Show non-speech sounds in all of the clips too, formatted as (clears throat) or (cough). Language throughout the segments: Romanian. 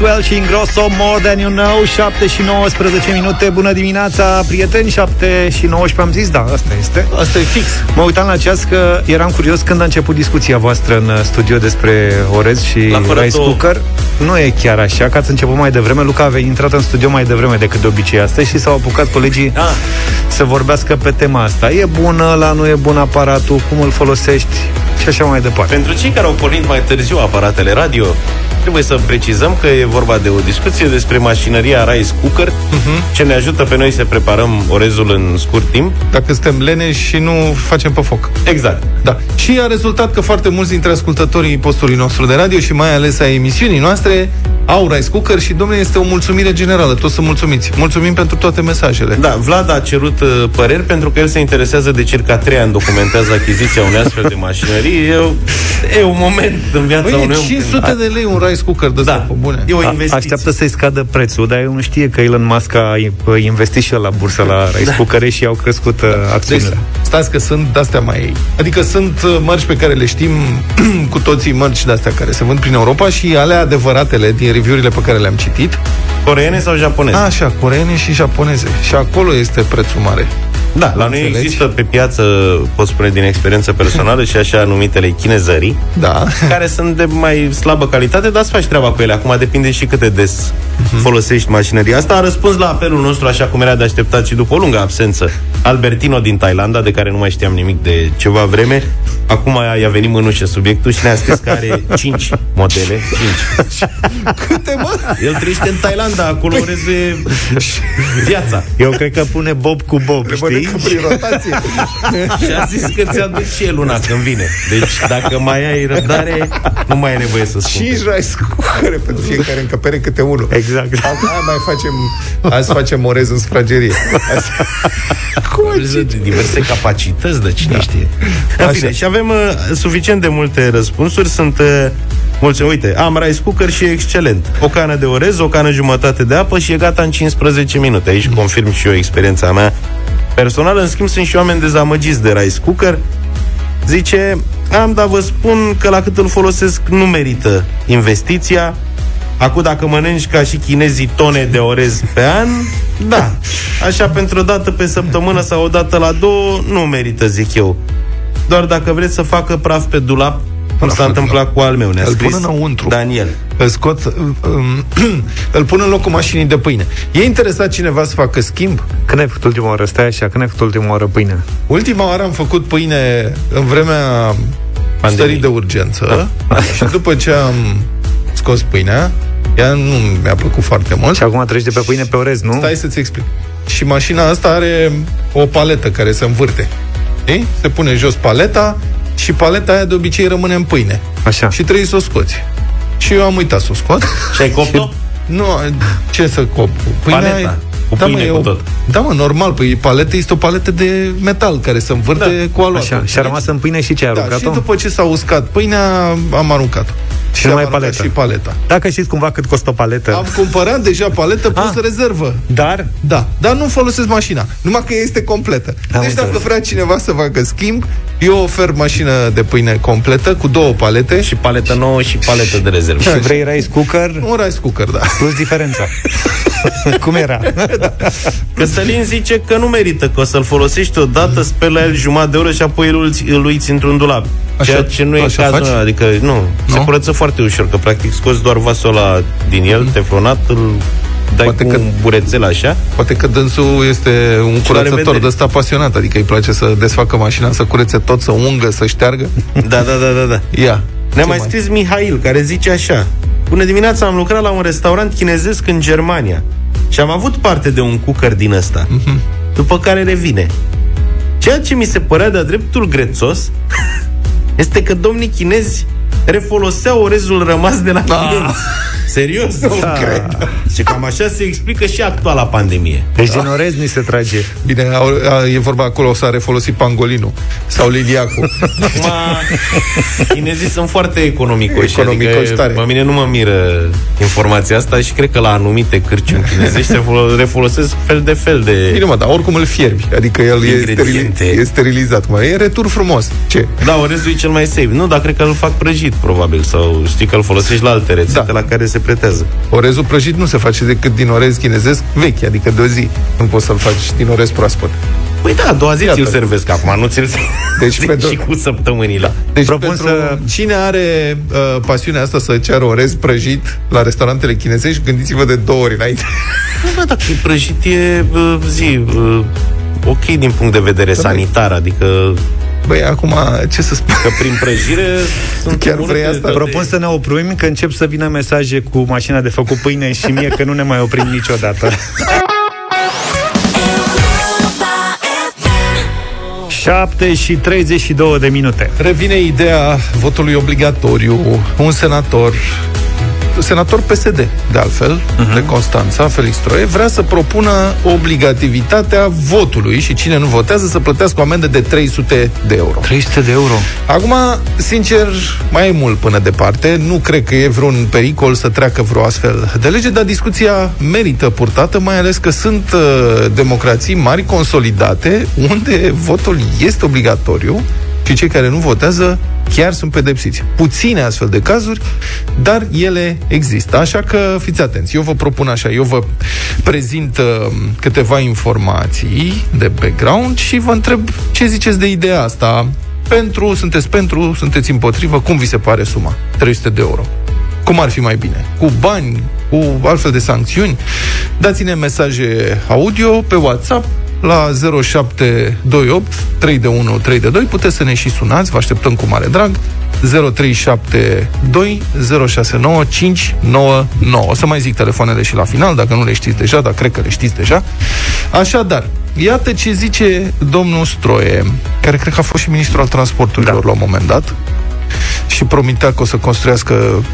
Maxwell și Ingrosso More Than You Know 7 și 19 minute. Bună dimineața, prieteni 7 și 19 am zis, da, asta este. Asta e fix. Mă uitam la ceas că eram curios când a început discuția voastră în studio despre orez și La fără rice două. cooker. Nu e chiar așa, că ați început mai devreme. Luca a intrat în studio mai devreme decât de obicei astăzi Și s-au apucat colegii Ah. să vorbească pe tema asta. E bună, la nu e bun aparatul, cum îl folosești și așa mai departe. Pentru cei care au pornit mai târziu aparatele radio, trebuie să precizăm că e vorba de o discuție despre mașinăria Rice Cooker, uh-huh. ce ne ajută pe noi să preparăm orezul în scurt timp. Dacă suntem leneși și nu facem pe foc. Exact. Da. Și a rezultat că foarte mulți dintre ascultătorii postului nostru de radio și mai ales a emisiunii noastre au rice cooker și, domnule, este o mulțumire generală. Toți sunt mulțumiți. Mulțumim pentru toate mesajele. Da, Vlad a cerut uh, păreri pentru că el se interesează de circa 3 ani, documentează achiziția unei astfel de mașinării. E, o- e un moment în viața Băi, unui e om 500 când- de lei un rice cooker de Da, ăsta, pe bune. e o A- investiție. Așteaptă să-i scadă prețul, dar eu nu știe că Elon Musk a a investit și el la bursă la rice cooker și au crescut uh, Deci, acțiunile. stați că sunt astea mai... Adică sunt uh, mărci pe care le știm (clears throat) cu toții mărci de-astea care se vând prin Europa și alea adevăratele din review-urile pe care le-am citit. Coreene sau japoneze? Așa, coreene și japoneze. Și acolo este prețul mare. Da, la noi Înțelegi? există pe piață, pot spune din experiență personală, și așa numitele chinezării, Da. care sunt de mai slabă calitate, dar îți faci treaba cu ele. Acum depinde și cât de des Mhm. folosești mașinăria asta. A răspuns la apelul nostru, așa cum era de așteptat și după o lungă absență. Albertino din Thailanda, de care nu mai știam nimic de ceva vreme, acum i-a venit mânușă subiectul și ne-a scris că are 5 modele. 5. (laughs) Câte, mă? El trăiește în Thailanda, acolo rezuie viața. Eu cred că pune Bob cu Bob, știi? Că prin rotație. (laughs) Și a zis că ți-aduce și el una când vine. Deci dacă mai ai răbdare, nu mai ai nevoie să spun. 5 rice cooker pentru fiecare încăpere câte unul. Exact. Azi mai facem, azi facem orez în sufragerie. (laughs) Azi... diverse capacități de cine da. știe. În Așa. fine, și avem uh, suficient de multe răspunsuri. Sunt uh, mulți. Uite, am rice cooker și e excelent. O cană de orez, o cană jumătate de apă și e gata în 15 minute. Aici confirm și eu experiența mea personală. În schimb, sunt și oameni dezamăgiți de rice cooker. Zice, am, dar vă spun că la cât îl folosesc nu merită investiția. Acum dacă mănânci ca și chinezii tone de orez pe an, da. Așa pentru o dată pe săptămână sau o dată la două, nu merită, zic eu. Doar dacă vreți să facă praf pe dulap, cum Praf s-a pe întâmplat cu al meu, ne-a Îl scris pun înăuntru. Daniel. Îl scot, um, (clears throat) îl pun în locul mașinii de pâine. E interesat cineva să facă schimb? Când ai făcut ultima oară? Stai așa, când ai făcut ultima oară pâine? Ultima oară am făcut pâine în vremea stării de urgență (laughs) și după ce am scos pâinea, ea nu mi-a plăcut foarte mult. Și acum treci de pe pâine pe orez, nu? Stai să-ți explic. Și mașina asta are o paletă care se învârte. Ei? Se pune jos paleta și paleta aia de obicei rămâne în pâine. Așa. Și trebuie să o scoți. Și eu am uitat să o scot. (laughs) Și ai copt-o? Nu, ce să cop? Paleta. Cu da, pâine mă, e cu o- tot. Da, mă, normal, păi paletă este o paletă de metal care se învârte Da. cu aluatul. Așa. Și a rămas în pâine și ce ai Da, aruncat-o? și după ce s-a uscat pâinea, am aruncat-o. Și numai am aruncat paleta. Și paleta. Dacă știți cumva cât costă o paletă. Am cumpărat deja paletă plus Ah. rezervă. Dar Da, dar nu folosesc mașina. Numai că ea este completă. Am deci înțeles. dacă vrea cineva să facă schimb, eu ofer mașină de pâine completă cu două palete Și paletă nouă și paletă de rezervă. și vrei rice cooker un rice cooker, da. plus diferența. (laughs) Cum era? Căsălin zice că nu merită, că o să-l folosești odată, speli la el jumătate de oră și apoi îl, îl uiți într-un dulap. Așa- Ceea ce nu e așa cazul faci? ăla, adică nu, se Nu? curăță foarte ușor, că practic scoți doar vasul ăla din el, teflonat, îl dai Poate cu că- un burețel așa. Poate că dânsul este un are curățător vedere. de ăsta pasionat, adică îi place să desfacă mașina, să curețe tot, să ungă, să șteargă. Da, da, da, da, da. Ia. Ne-a Ce mai scris Mihail, care zice așa Bună dimineața, am lucrat la un restaurant chinezesc în Germania și am avut parte de un cooker din ăsta, după care revine. Ceea ce mi se părea de-a dreptul grețos (laughs) este că domnii chinezi refoloseau orezul rămas de la chinezi. Serios? Nu cred. Și cam așa se explică și actuala pandemie. Deci din orez ni se trage. Bine, au- a- e vorba acolo, s-a refolosit pangolinul sau liliacul. Acum, chinezii sunt foarte economicoși. Economicoși adică, tare. Pe mine nu mă miră informația asta și cred că la anumite cârciuni chinezești se folo- refolosesc fel de fel de... Bine, mă, dar oricum îl fierbi. Adică el e, Ingrediente. sterili- e sterilizat. Mă. E retur frumos. Ce? Da, orezul e cel mai safe. Nu, dar cred că îl fac prăjit, probabil. Sau știi că îl folosești la alte rețete Da. la care se interpretează. Orezul prăjit nu se face decât din orez chinezesc vechi, adică de o zi. Nu poți să-l faci din orez proaspăt. Păi da, a doua zi Iată. ți-l servesc acum, nu ți-l Deci Zic (laughs) pentru- și cu săptămânile. Deci Propun pentru să- cine are uh, pasiunea asta să ceară orez prăjit la restaurantele chinezești, gândiți-vă de două ori înainte. (laughs) Nu, bă, dacă e prăjit, e uh, zi, uh, ok din punct de vedere sanitar, adică Băi, acum, ce să spun? că prin prăjire sunt Chiar multe vrei asta? toate- Propun să ne oprim că încep să vină mesaje cu mașina de făcut pâine și mie că nu ne mai oprim niciodată. 7 și 32 de minute. Revine ideea votului obligatoriu. Un senator senator PSD, de altfel, uh-huh. de Constanța, Felix Troie, vrea să propună obligativitatea votului și cine nu votează să plătească o amendă de 300 de euro. 300 de euro. Acum, sincer, mai e mult până departe. Nu cred că e vreun pericol să treacă vreo astfel de lege, dar discuția merită purtată, mai ales că sunt uh, democrații mari, consolidate, unde votul este obligatoriu și cei care nu votează chiar sunt pedepsiți. Puține astfel de cazuri, dar ele există. Așa că fiți atenți. Eu vă propun așa, eu vă prezint uh, câteva informații de background și vă întreb ce ziceți de ideea asta. Pentru, sunteți pentru, sunteți împotrivă, cum vi se pare suma? 300 de euro. Cum ar fi mai bine? Cu bani, cu altfel de sancțiuni? Dați-ne mesaje audio pe WhatsApp la 0728 3 de 1 3 de 2. Puteți să ne și sunați, vă așteptăm cu mare drag. 0372 069 599. O să mai zic telefoanele și la final, dacă nu le știți deja, dar cred că le știți deja. Așadar, iată ce zice domnul Stroie, care cred că a fost și ministrul al transporturilor da. la un moment dat și promitea că o să construiască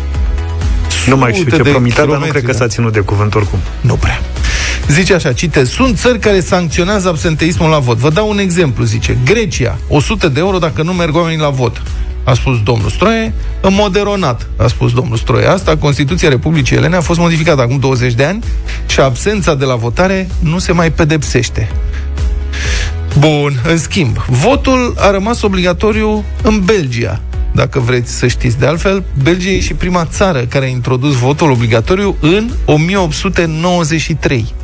Nu mai știu sute ce de promitea, dar nu kilometri, cred că da. s-a ținut de cuvânt oricum. nu prea. Zice așa, citez, sunt țări care sancționează absenteismul la vot. Vă dau un exemplu, zice, Grecia, 100 de euro dacă nu merg oamenii la vot. A spus domnul Stroie, în mod eronat, a spus domnul Stroie. Asta, Constituția Republicii Elene a fost modificată acum 20 de ani și absența de la votare nu se mai pedepsește. Bun, în schimb, votul a rămas obligatoriu în Belgia. Dacă vreți să știți de altfel, Belgia e și prima țară care a introdus votul obligatoriu în 1893.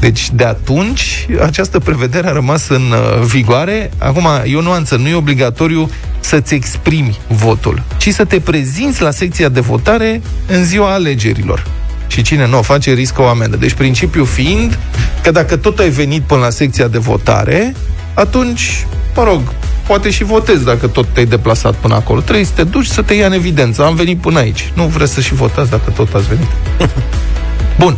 Deci, de atunci, această prevedere a rămas în uh, vigoare. Acum, e o nuanță, nu e obligatoriu să-ți exprimi votul, ci să te prezinți la secția de votare în ziua alegerilor. Și cine nu o face, riscă o amendă. Deci, principiul fiind că dacă tot ai venit până la secția de votare, atunci, mă rog, poate și votezi dacă tot te-ai deplasat până acolo. Trebuie să te duci să te ia în evidență. Am venit până aici. Nu vreți să și votați dacă tot ați venit. (laughs) Bun.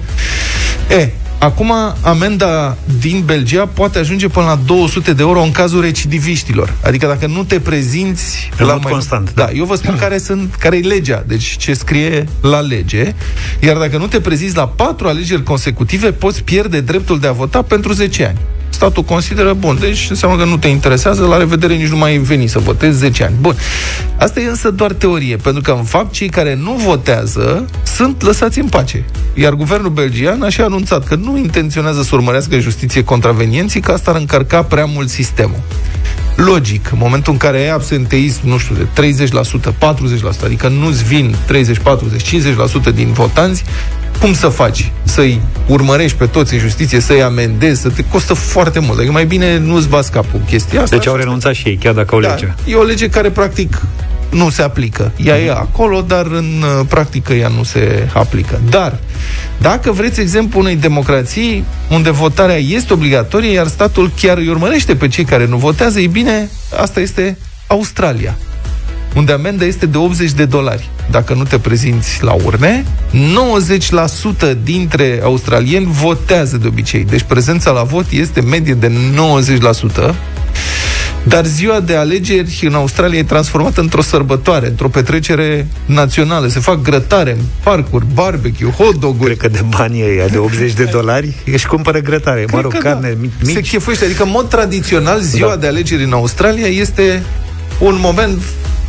E, acum amenda din Belgia poate ajunge până la 200 de euro în cazul recidiviștilor. Adică dacă nu te prezinți În mod constant. Da, eu vă spun care sunt care e legea, deci ce scrie la lege. Iar dacă nu te prezinți la patru alegeri consecutive, poți pierde dreptul de a vota pentru 10 ani. Statul consideră, bun, deci înseamnă că nu te interesează, la revedere nici nu mai veni să votezi 10 ani. Bun. Asta e însă doar teorie, pentru că în fapt cei care nu votează sunt lăsați în pace. Iar guvernul belgian a și anunțat că nu intenționează să urmărească în justiție contravenienții, că asta ar încărca prea mult sistemul. Logic, în momentul în care ai absenteism, nu știu, de 30%, 40%, adică nu-ți vin 30, 40, 50% din votanți, cum să faci? Să-i urmărești pe toți în justiție, să-i amendezi, să te costă foarte mult. Adică mai bine nu-ți bați capul cu chestia asta. Deci au renunțat și ei, chiar dacă au da, legea. e o lege care practic nu se aplică. Ea e acolo, dar în uh, practică ea nu se aplică. Dar, dacă vreți exemplu unei democrații unde votarea este obligatorie, iar statul chiar îi urmărește pe cei care nu votează, e bine, asta este Australia unde amenda este de 80 de dolari. Dacă nu te prezinți la urne, 90% dintre australieni votează de obicei. Deci prezența la vot este medie de 90%. Dar ziua de alegeri în Australia e transformată într-o sărbătoare, într-o petrecere națională. Se fac grătare în parcuri, barbecue, hot dog-uri. Cred că de banii ăia de 80 de dolari își cumpără grătare, mă Cred rog, că carne da. mici. Se chefuiește, adică în mod tradițional ziua Da. de alegeri în Australia este un moment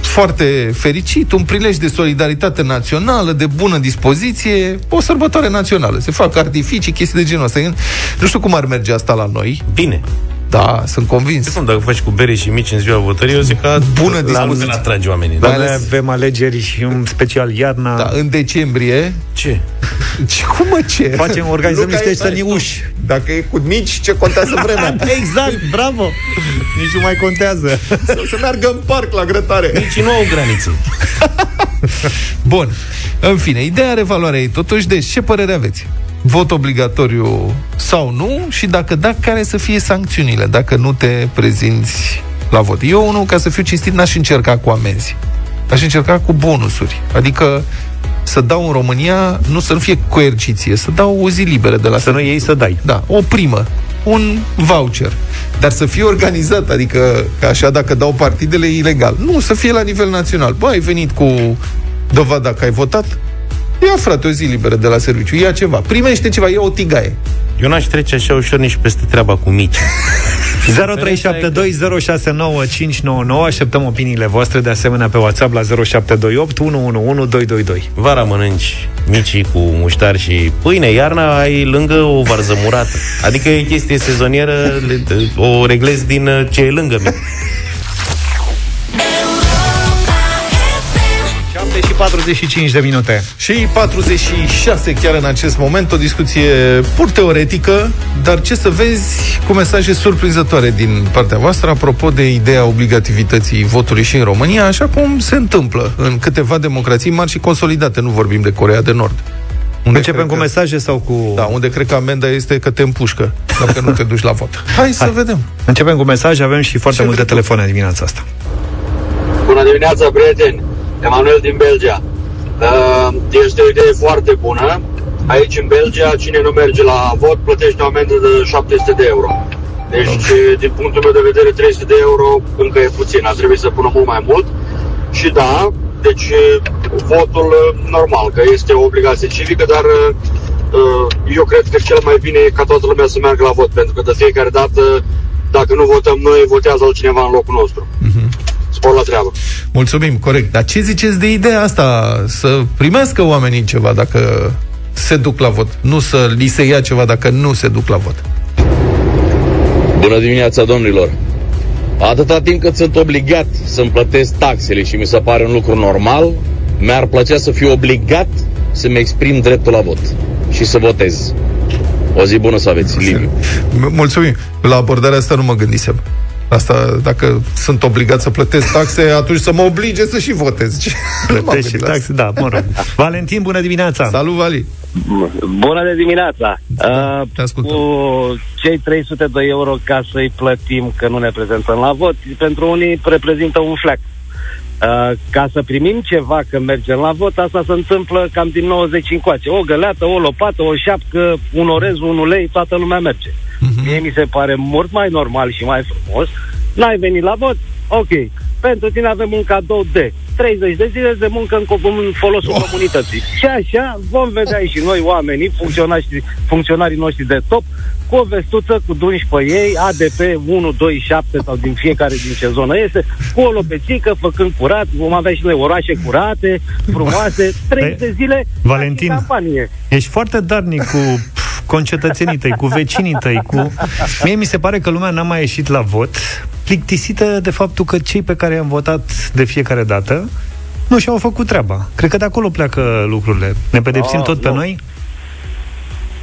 foarte fericit, un prilej de solidaritate națională, de bună dispoziție, o sărbătoare națională. Se fac artificii, chestii de genul ăsta. Nu știu cum ar merge asta la noi. Bine. Da, sunt convins. Cum dacă faci cu bere și mici în ziua votării, eu zic că Bună la dispoziție. la atrage oamenii. Dar Da? noi avem alegeri și un special iarna. Da, în decembrie Ce? (laughs) Ce, cum mă ce? Facem, organizăm Luca, niște stai, săniuși. Dacă e cu mici, ce contează (laughs) vremea? exact, bravo! Nici nu mai contează. să, să meargă în parc la grătare. Nici nu au granițe. (laughs) Bun. În fine, ideea are valoarea ei. Totuși, deci, ce părere aveți? Vot obligatoriu sau nu? Și dacă da, care să fie sancțiunile dacă nu te prezinți la vot? Eu, unul, ca să fiu cinstit, n-aș încerca cu amenzi. Aș încerca cu bonusuri. Adică să dau în România, nu să nu fie coerciție, să dau o zi liberă de la Să nu iei să dai. Da, o primă, un voucher. Dar să fie organizat, adică că așa dacă dau partidele e ilegal. Nu, să fie la nivel național. Bă, ai venit cu dovada că ai votat? Ia, frate, o zi liberă de la serviciu, ia ceva. Primește ceva, ia o tigaie. Eu n-aș trece așa ușor nici peste treaba cu mici. (laughs) 0372069599 Așteptăm opiniile voastre De asemenea pe WhatsApp la 0728 111222 Vara mănânci micii cu muștar și pâine, iarna ai lângă o varză murată. Adică e chestie sezonieră, le- o reglezi din uh, ce e lângă mic. (laughs) 45 de minute Și 46 chiar în acest moment, o discuție pur teoretică, dar ce să vezi cu mesaje surprinzătoare din partea voastră apropo de ideea obligativității votului și în România, așa cum se întâmplă în câteva democrații mari și consolidate, nu vorbim de Corea de Nord. Unde Începem cred cu că- mesaje sau cu... Da, unde cred că amenda este că te împușcă dacă nu te duci la vot. (laughs) Hai să Hai. vedem. Începem cu mesaje, avem și foarte Ce multe vrei tu? telefoane dimineața asta Bună dimineața, prieteni! Emanuel din Belgia. Uh, Este o idee foarte bună. Aici, în Belgia, cine nu merge la vot plătește o amendă de 700 de euro. Deci, din punctul meu de vedere, 300 de euro încă e puțin. Ar trebui să pună mult mai mult. Și da, deci votul normal, că este o obligație civică, dar uh, eu cred că cel mai bine e ca toată lumea să meargă la vot, pentru că de fiecare dată, dacă nu votăm noi, votează altcineva în locul nostru. Spor la treabă. Mulțumim, corect. Dar ce ziceți de ideea asta? Să primească oamenii ceva dacă se duc la vot, nu să li se ia ceva dacă nu se duc la vot. Bună dimineața, domnilor! Atâta timp cât sunt obligat să-mi plătesc taxele și mi se pare un lucru normal, mi-ar plăcea să fiu obligat să-mi exprim dreptul la vot și să votez. O zi bună să aveți, Liviu. M- Mulțumim. La abordarea asta nu mă gândisem. Asta, dacă sunt obligat să plătesc taxe, atunci să mă oblige să și votez. Ce? Nu m-am Plătești și gândit la asta. taxe, da, mă rog Valentin, bună dimineața Salut, Vali. Bună de dimineața! Da, Uh, te ascultăm. cu cei 300 de euro ca să-i plătim că nu ne prezentăm la vot, pentru unii reprezintă un fleac. Uh, ca să primim ceva când mergem la vot, asta se întâmplă cam din 90 încoace. O găleată, o lopată, o șapcă, un orez, un ulei, toată lumea merge. Mhm. Mie mi se pare mult mai normal și mai frumos. N-ai venit la vot? Ok. Pentru tine avem un cadou de 30 de zile de muncă în, co- în folosul Oh. comunității. Și așa vom vedea și noi oamenii, funcționarii, funcționarii noștri de top, cu o vestuță cu dunși pe ei, ADP 1, 2, 7 sau din fiecare din ce zonă este, cu o lopețică, făcând curat, vom avea și noi orașe curate, frumoase, 30 de zile Valentin. ca și campanie. Ești foarte darnic cu pf, concetățenii tăi, cu vecinii tăi, cu... Mie mi se pare că lumea n-a mai ieșit la vot, plictisită de faptul că cei pe care i-am votat de fiecare dată nu și-au făcut treaba. Cred că de acolo pleacă lucrurile. Ne pedepsim Ah, tot pe nu. noi?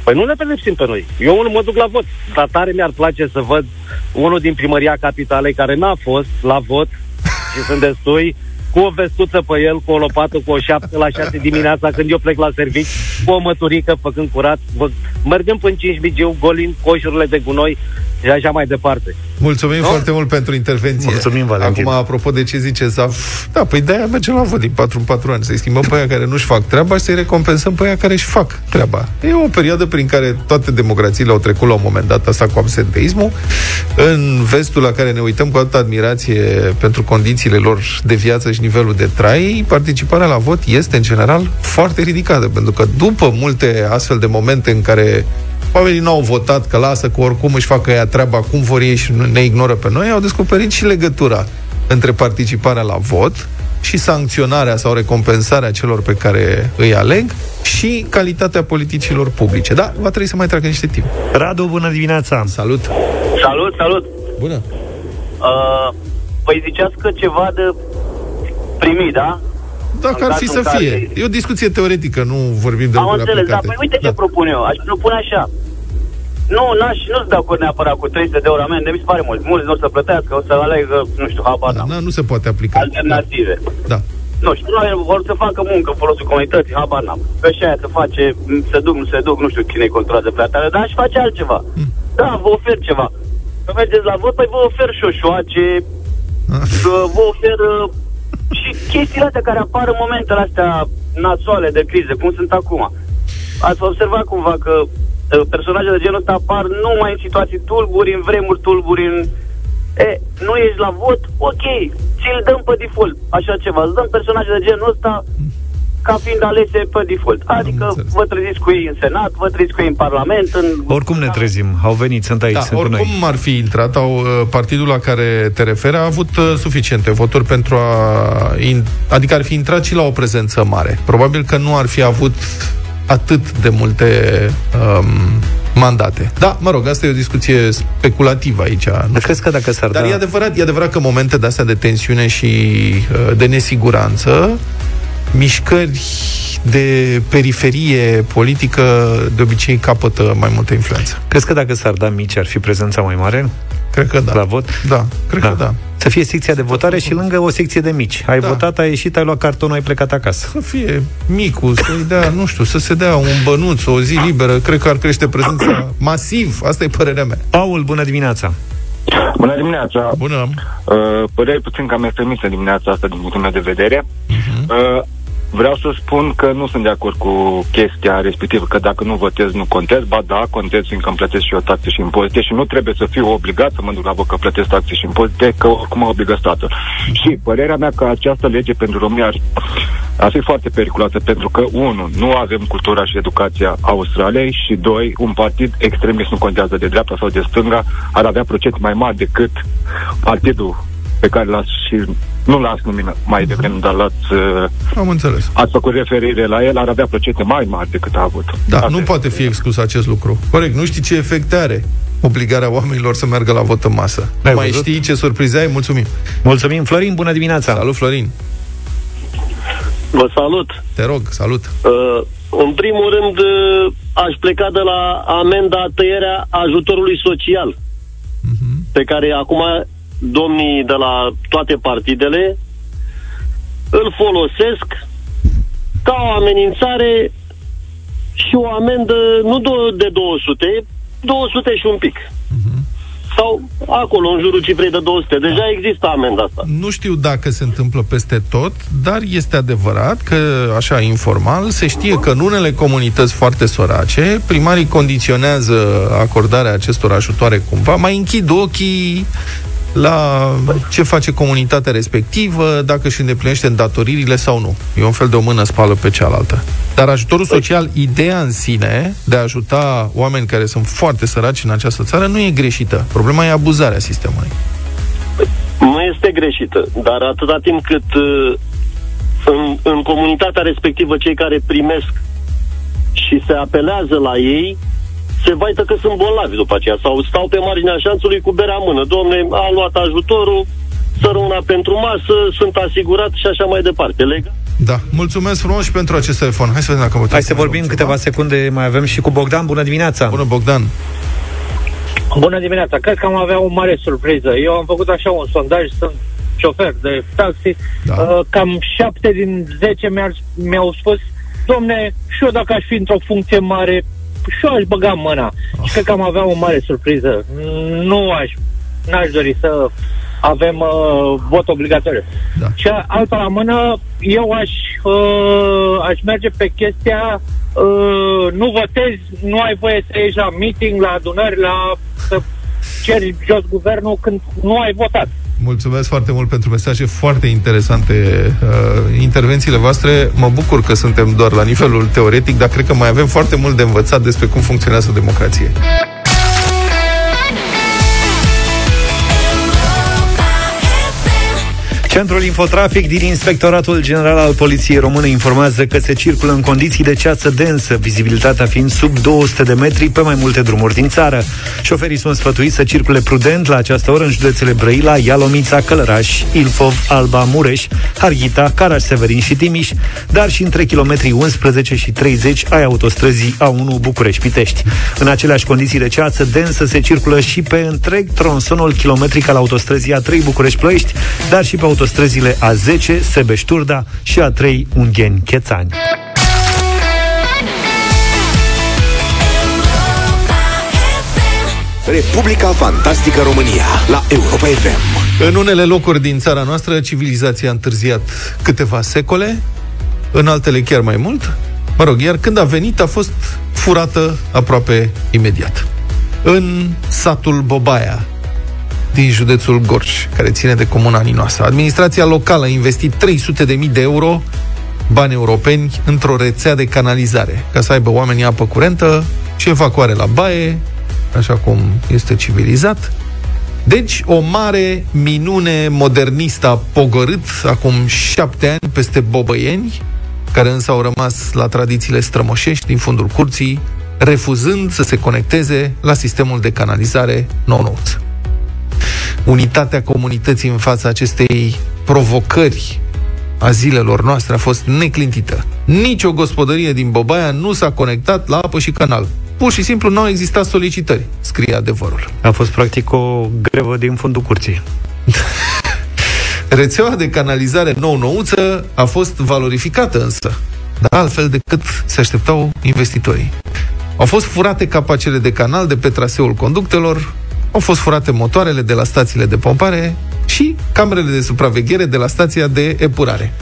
Păi nu ne pedepsim pe noi. Eu unul mă duc la vot. Dar tare mi-ar place să văd unul din primăria capitalei care n-a fost la vot și sunt destui cu o vestuță pe el, cu o lopată, cu o șapcă la șase dimineața când eu plec la servici, cu o măturică făcând curat, vă, mergând până în 5 bigiu, golind coșurile de gunoi și așa mai departe. Mulțumim Nu? foarte mult pentru intervenție. Mulțumim, Valentin. Acum, apropo de ce ziceți, da, da păi de-aia mergem la vot din 4 în 4 ani, să-i schimbăm pe aia care nu-și fac treaba și să-i recompensăm pe aia care își fac treaba. E o perioadă prin care toate democrațiile au trecut la un moment dat, asta cu absenteismul. În vestul la care ne uităm cu atâta admirație pentru condițiile lor de viață și nivelul de trai, participarea la vot este, în general, foarte ridicată, pentru că după multe astfel de momente în care Oamenii nu au votat că lasă că oricum își facă ea treaba cum vor ei și nu ne ignoră pe noi, au descoperit și legătura între participarea la vot și sancționarea sau recompensarea celor pe care îi aleg și calitatea politicilor publice. Da, va trebui să mai treacă niște timp. Radu, bună dimineața! Salut! Salut, salut! Bună. Uh, păi ziceați că ceva de primit, da? Dacă În ar fi cazul să în fie. care- E o discuție teoretică, nu vorbim de Am lucruri înțeles, dar aplicate. păi uite ce propun eu. Aș propune așa. Nu, n-aș, nu sunt de acord neapărat cu 300 de euro amendă, mi se pare mult. Mulți nu o să plătească, o să alegă, nu știu, habar Da, n-am. na, nu se poate aplica. Alternative. Da. Nu știu, probabil vor să facă muncă în folosul comunității, habar n-am. Că și aia se face, m, se duc, nu se duc, nu știu cine îi controlează prea tare, dar aș face altceva. Da, vă ofer ceva. Că mergeți la vot, păi vă ofer șoșoace, că vă ofer uh, și chestiile astea care apar în momentele astea nasoale de criză, cum sunt acum. Ați observat cumva că uh, personaje de genul ăsta apar numai în situații tulburi, în vremuri tulburi, în... E, nu ești la vot? Ok, ți-l dăm pe default, așa ceva. Îți dăm personaje de genul ăsta ca fiind alese pe default. Adică înțeles. vă treziți cu ei în Senat, vă treziți cu ei în Parlament, în... Oricum ne trezim. Au venit, sunt aici, Da, sunt cu oricum noi. ar fi intrat, au, uh, partidul la care te referi a avut uh, suficiente voturi pentru a... In, adică ar fi intrat și la o prezență mare. Probabil că nu ar fi avut atât de multe um, mandate. Da, mă rog, asta e o discuție speculativă aici. Nu Dar crezi că dacă s-ar Dar da... e adevărat, e adevărat că momente de astea de tensiune și uh, de nesiguranță, mișcări de periferie politică de obicei capătă mai multă influență. Crezi că dacă s-ar da mici ar fi prezența mai mare Cred că da. la vot? Da, cred că da. Să fie secția de votare și lângă o secție de mici. Ai Da. votat, ai ieșit, ai luat cartonul, ai plecat acasă. Să fie micul, să-i dea, nu știu, să se dea un bănuț, o zi liberă, cred că ar crește prezența masiv. Asta e părerea mea. Paul, bună dimineața! Bună dimineața! Bună! Uh, păreri puțin cam extremistă dimineața asta din punctul meu de vedere. Uh, vreau să spun că nu sunt de acord cu chestia respectivă, că dacă nu votez, nu contez. Ba da, contez, fiindcă îmi plătesc și eu taxe și impozite și nu trebuie să fiu obligat să mă duc la vot că plătesc taxe și impozite, că oricum mă obligă statul. Și părerea mea că această lege pentru România ar, ar fi foarte periculoasă, pentru că, unu, nu avem cultura și educația Australiei și, doi, un partid extremist nu contează de dreapta sau de stânga, ar avea procent mai mari decât partidul pe care l-ați și nu l-ați numit mai devreme, dar l-ați, uh, Am înțeles. ați făcut referire la el, ar avea procente mai mari decât a avut. Da, Asta nu e. poate fi exclus acest lucru. Corect, nu știi ce efect are obligarea oamenilor să meargă la vot în masă. Ai Mai văzut? știi ce surprize ai? Mulțumim. Mulțumim, Florin, bună dimineața! Salut, Florin. Vă salut. Te rog, salut. Uh, în primul rând, uh, aș pleca de la amenda tăierea ajutorului social, pe care acum domnii de la toate partidele îl folosesc ca o amenințare și o amendă nu do- de 200, 200 și un pic. Sau acolo, în jurul cifrei de 200. Deja există amenda asta. Nu știu dacă se întâmplă peste tot, dar este adevărat că, așa informal, se știe că în unele comunități foarte sărace, primarii condiționează acordarea acestor ajutoare cumva, mai închid ochii la ce face comunitatea respectivă, dacă își îndeplinește îndatoririle sau nu. E un fel de o mână spală pe cealaltă. Dar ajutorul social, ideea în sine de a ajuta oameni care sunt foarte săraci în această țară, nu e greșită. Problema e abuzarea sistemului. Nu este greșită, dar atâta timp cât uh, în, în comunitatea respectivă cei care primesc și se apelează la ei, se vaită că sunt bolnavi după aceea sau stau pe marginea șanțului cu berea în mână. Domne, am luat ajutorul, să rămână pentru masă, sunt asigurat și așa mai departe. Lega? Da, mulțumesc frumos și pentru acest telefon. Hai să vedem dacă putem Hai să mai vorbim luăm câteva secunde, mai avem și cu Bogdan. Bună dimineața! Bună, Bogdan. Bună dimineața, cred că am avea o mare surpriză. Eu am făcut așa un sondaj, sunt șofer de taxi, Da. uh, cam șapte din zece mi-ar, mi-au spus, domne, și eu dacă aș fi într-o funcție mare, și eu aș băga mâna. Și cred că am avea o mare surpriză. Nu aș, n-aș dori să avem uh, vot obligatoriu. Da. Și alta la mână, eu aș, uh, aș merge pe chestia uh, nu votezi, nu ai voie să ieși la meeting, la adunări, la să ceri jos guvernul când nu ai votat. Mulțumesc foarte mult pentru mesaje foarte interesante. Uh, intervențiile voastre, mă bucur că suntem doar la nivelul teoretic, dar cred că mai avem foarte mult de învățat despre cum funcționează democrația. Centrul Infotrafic din Inspectoratul General al Poliției Române informează că se circulă în condiții de ceață densă, vizibilitatea fiind sub 200 de metri pe mai multe drumuri din țară. Șoferii sunt sfătuiți să circule prudent la această oră în județele Brăila, Ialomița, Călăraș, Ilfov, Alba, Mureș, Harghita, Caraș, Severin și Timiș, dar și între kilometrii 11 și 30 ai autostrăzii A1 București-Pitești. În aceleași condiții de ceață densă se circulă și pe întreg tronsonul kilometric al autostrăzii A3 București-Ploiești, dar și pe autostrăzile A10 Sebeș-Turda și A3 Ungheni-Chețani. Republica Fantastică România la Europa FM. În unele locuri din țara noastră, civilizația a întârziat câteva secole, în altele chiar mai mult. Mă rog, iar când a venit, a fost furată aproape imediat. În satul Bobaia, din județul Gorj, care ține de comuna Ninoasa. Administrația locală a investit 300.000 de euro bani europeni într-o rețea de canalizare, ca să aibă oamenii apă curentă și evacuare la baie, așa cum este civilizat. Deci, o mare minune modernistă a pogorât acum șapte ani peste bobăieni, care însă au rămas la tradițiile strămoșești din fundul curții, refuzând să se conecteze la sistemul de canalizare nou Unitatea comunității în fața acestei provocări a zilelor noastre a fost neclintită. Nici o gospodărie din Bobaia nu s-a conectat la apă și canal. Pur și simplu nu au existat solicitări, scrie adevărul. A fost practic o grevă din fundul curții. (laughs) Rețeaua de canalizare nou-nouță a fost valorificată însă, dar altfel decât se așteptau investitorii. Au fost furate capacele de canal de pe traseul conductelor, au fost furate motoarele de la stațiile de pompare și camerele de supraveghere de la stația de epurare.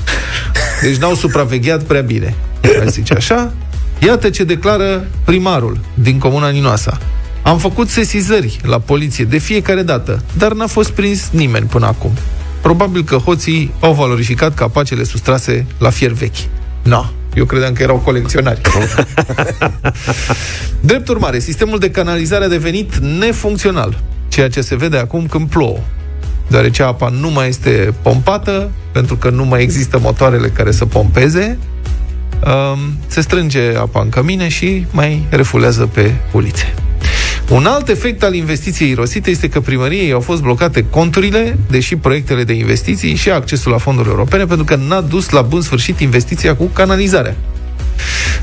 Deci n-au supravegheat prea bine, aș zice așa. Iată ce declară primarul din comuna Ninoasa. Am făcut sesizări la poliție de fiecare dată, dar n-a fost prins nimeni până acum. Probabil că hoții au valorificat capacele sustrase la fier vechi. No, eu credeam că erau colecționari. (laughs) Drept urmare, sistemul de canalizare a devenit nefuncțional, ceea ce se vede acum când plouă deoarece apa nu mai este pompată, pentru că nu mai există motoarele care să pompeze, um, se strânge apa în cămine și mai refulează pe ulițe. Un alt efect al investiției irosite este că primăriei au fost blocate conturile, deși proiectele de investiții și accesul la fonduri europene, pentru că n-a dus la bun sfârșit investiția cu canalizarea.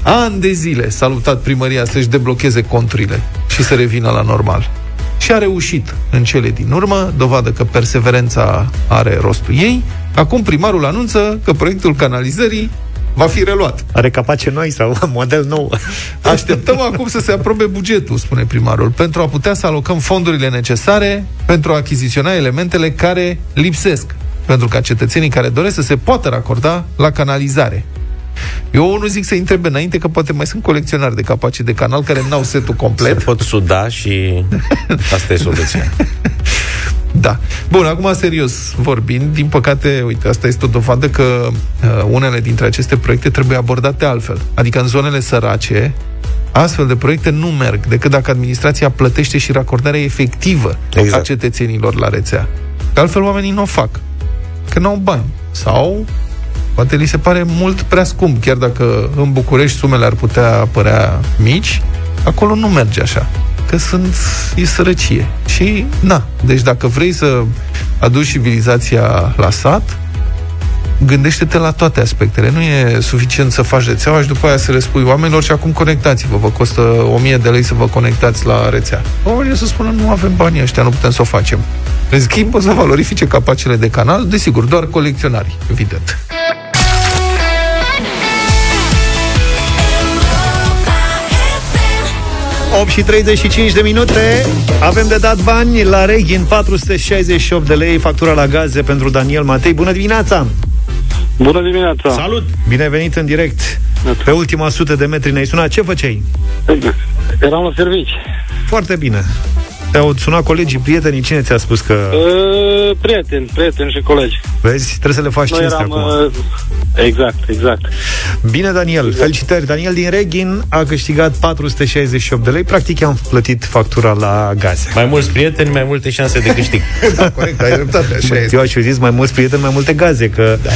An de zile s-a luptat primăria să-și deblocheze conturile și să revină la normal. Și a reușit în cele din urmă, dovadă că perseverența are rostul ei. Acum primarul anunță că proiectul canalizării va fi reluat. Are capace noi sau (laughs) model nou? Așteptăm acum să se aprobe bugetul, spune primarul, pentru a putea să alocăm fondurile necesare pentru a achiziționa elementele care lipsesc, pentru ca cetățenii care doresc să se poată racorda la canalizare. Eu nu zic să întrebe înainte, că poate mai sunt colecționari de capaci de canal care n-au setul complet. Se pot suda și asta e soluția. (laughs) Da. Bun, acum serios vorbind, din păcate, uite, asta este o dovadă că uh, unele dintre aceste proiecte trebuie abordate altfel. Adică în zonele sărace, astfel de proiecte nu merg decât dacă administrația plătește și racordarea efectivă exact. a cetățenilor la rețea. Că altfel oamenii nu o fac. Că nu au bani. Sau poate li se pare mult prea scump, chiar dacă în București sumele ar putea părea mici, acolo nu merge așa că sunt, e sărăcie. Și, na, deci dacă vrei să aduci civilizația la sat, gândește-te la toate aspectele. Nu e suficient să faci rețeaua și după aia să le spui oamenilor și acum conectați-vă. Vă costă 1000 de lei să vă conectați la rețea. Oamenii să spună, nu avem banii ăștia, nu putem să o facem. În schimb, o să valorifice capacele de canal, desigur, doar colecționari, evident. 8 și 35 de minute Avem de dat bani la Reghin 468 de lei Factura la gaze pentru Daniel Matei Bună dimineața! Bună dimineața! Salut! Bine venit în direct Pe ultima sută de metri ne-ai sunat Ce făceai? Eram la servici Foarte bine Te-au sunat colegii, prietenii, cine ți-a spus că... Uh, prieteni, prieteni și colegi. Vezi, trebuie să le faci Noi cinste eram... acum. Uh, exact, exact. Bine, Daniel, felicitări. Daniel din Reghin a câștigat 468 de lei. Practic am plătit factura la gaze. Mai mulți prieteni, mai multe șanse de câștig. (laughs) da, corect, ai dreptate, așa Bă, este. Eu aș fi zis mai mulți prieteni, mai multe gaze, că da.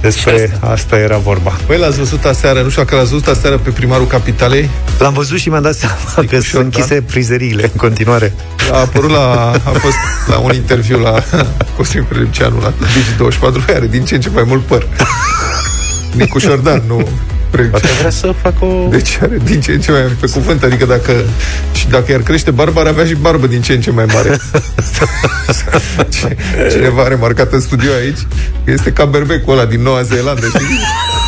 despre asta era vorba. Păi l-ați văzut aseară, nu știu dacă l-ați văzut aseară pe primarul capitalei? L-am văzut și mi-am dat seama că sunt Șordan. închise frizeriile în continuare. A apărut la, a fost la un interviu la Cosmin Prelimceanu la Digi24, are din ce în ce mai mult păr. Nicu Șordan, nu Poate vrea să fac o... Deci are din ce în ce mai pe cuvânt, adică dacă și dacă i-ar crește barba, ar avea și barbă din ce în ce mai mare. (laughs) Ce- Cineva a remarcat în studio aici că este ca berbecul ăla din Noua Zeelandă, știi?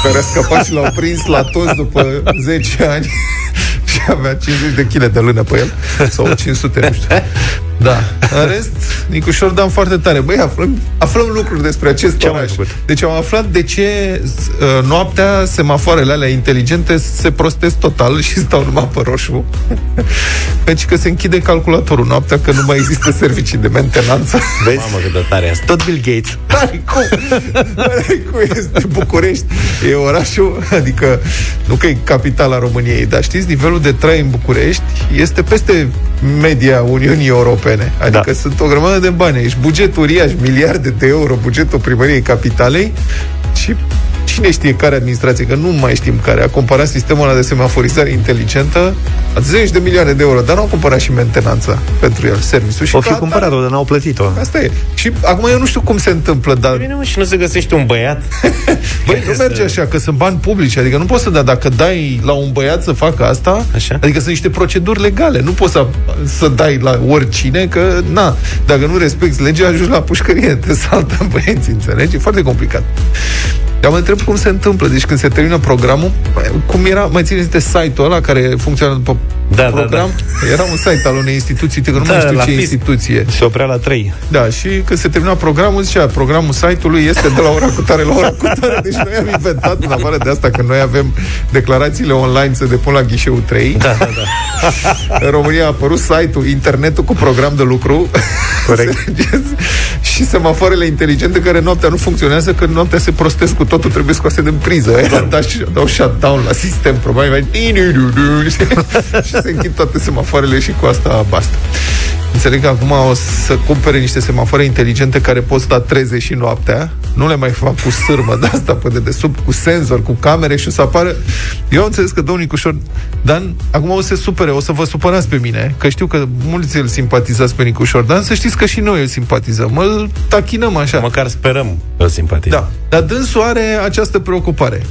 Care a scăpat și l-au prins la toți după 10 ani și avea 50 de kg de lână pe el sau 500, nu știu. (laughs) Da. În rest, Nicu Șordan foarte tare. Băi, aflăm, aflăm lucruri despre acest Ce am mai oraș. făcut? Deci am aflat de ce uh, noaptea semafoarele alea inteligente se prostesc total și (laughs) stau numai pe roșu. (laughs) Deci că se închide calculatorul noaptea, că nu mai există (laughs) servicii de mentenanță. Vezi? Mamă, cât de tare e asta. Tot Bill Gates. Ai cum? Ai cum este București? E orașul, adică nu că e capitala României, dar știți, nivelul de trai în București este peste media Uniunii Europene. Adică Da. sunt o grămadă de bani. Ești buget uriaș, miliarde de euro, bugetul primăriei capitalei și cine știe care administrație, că nu mai știm care, a cumpărat sistemul ăla de semaforizare inteligentă a zeci de milioane de euro, dar nu au cumpărat și mentenanța pentru el, serviciul. Și O fi ca atare- cumpărat-o, dar n-au plătit-o. Asta e. Și acum eu nu știu cum se întâmplă, dar Bine, mă, și nu se găsește un băiat. (laughs) Băi, nu merge așa, că sunt bani publici, adică nu poți să da, dacă dai la un băiat să facă asta, Așa. adică sunt niște proceduri legale, nu poți să, să dai la oricine, că, na, dacă nu respecti legea, ajungi la pușcărie, te saltă băieții, înțelegi? E foarte complicat. Dar mă întreb cum se întâmplă, deci când se termină programul, cum era, mai țineți de site-ul ăla care funcționa după Da, da, program? Era un site al unei instituții, că nu Da, mai știu la ce FIS. instituție. Se oprea la 3. Da, și când se termina programul, zicea, programul site-ului este de la ora cu tare la ora cu tare. Deci noi am inventat, în afară de asta, că noi avem declarațiile online să depun la ghișeu 3. Da, da, da. (laughs) În România a apărut site-ul, internetul cu program de lucru. Corect. (laughs) și semafoarele inteligente care noaptea nu funcționează, că noaptea se prostesc cu totul, trebuie scoase din priză. Da. Dau, dau shutdown la sistem, probabil. mai- (laughs) și se închid toate semafoarele și cu asta basta. Înțeleg că acum o să cumpere niște semafoare inteligente care pot sta 30 și noaptea. Nu le mai fac cu sârmă de asta pe dedesubt, cu senzor, cu camere și o să apară... Eu am înțeles că domnul Nicușor Dan, acum o să se supere, o să vă supărați pe mine, că știu că mulți îl simpatizați pe Nicușor Dan, să știți că și noi îl simpatizăm. Îl tachinăm așa. Măcar sperăm că simpatie. Da, dar dânsul are această preocupare.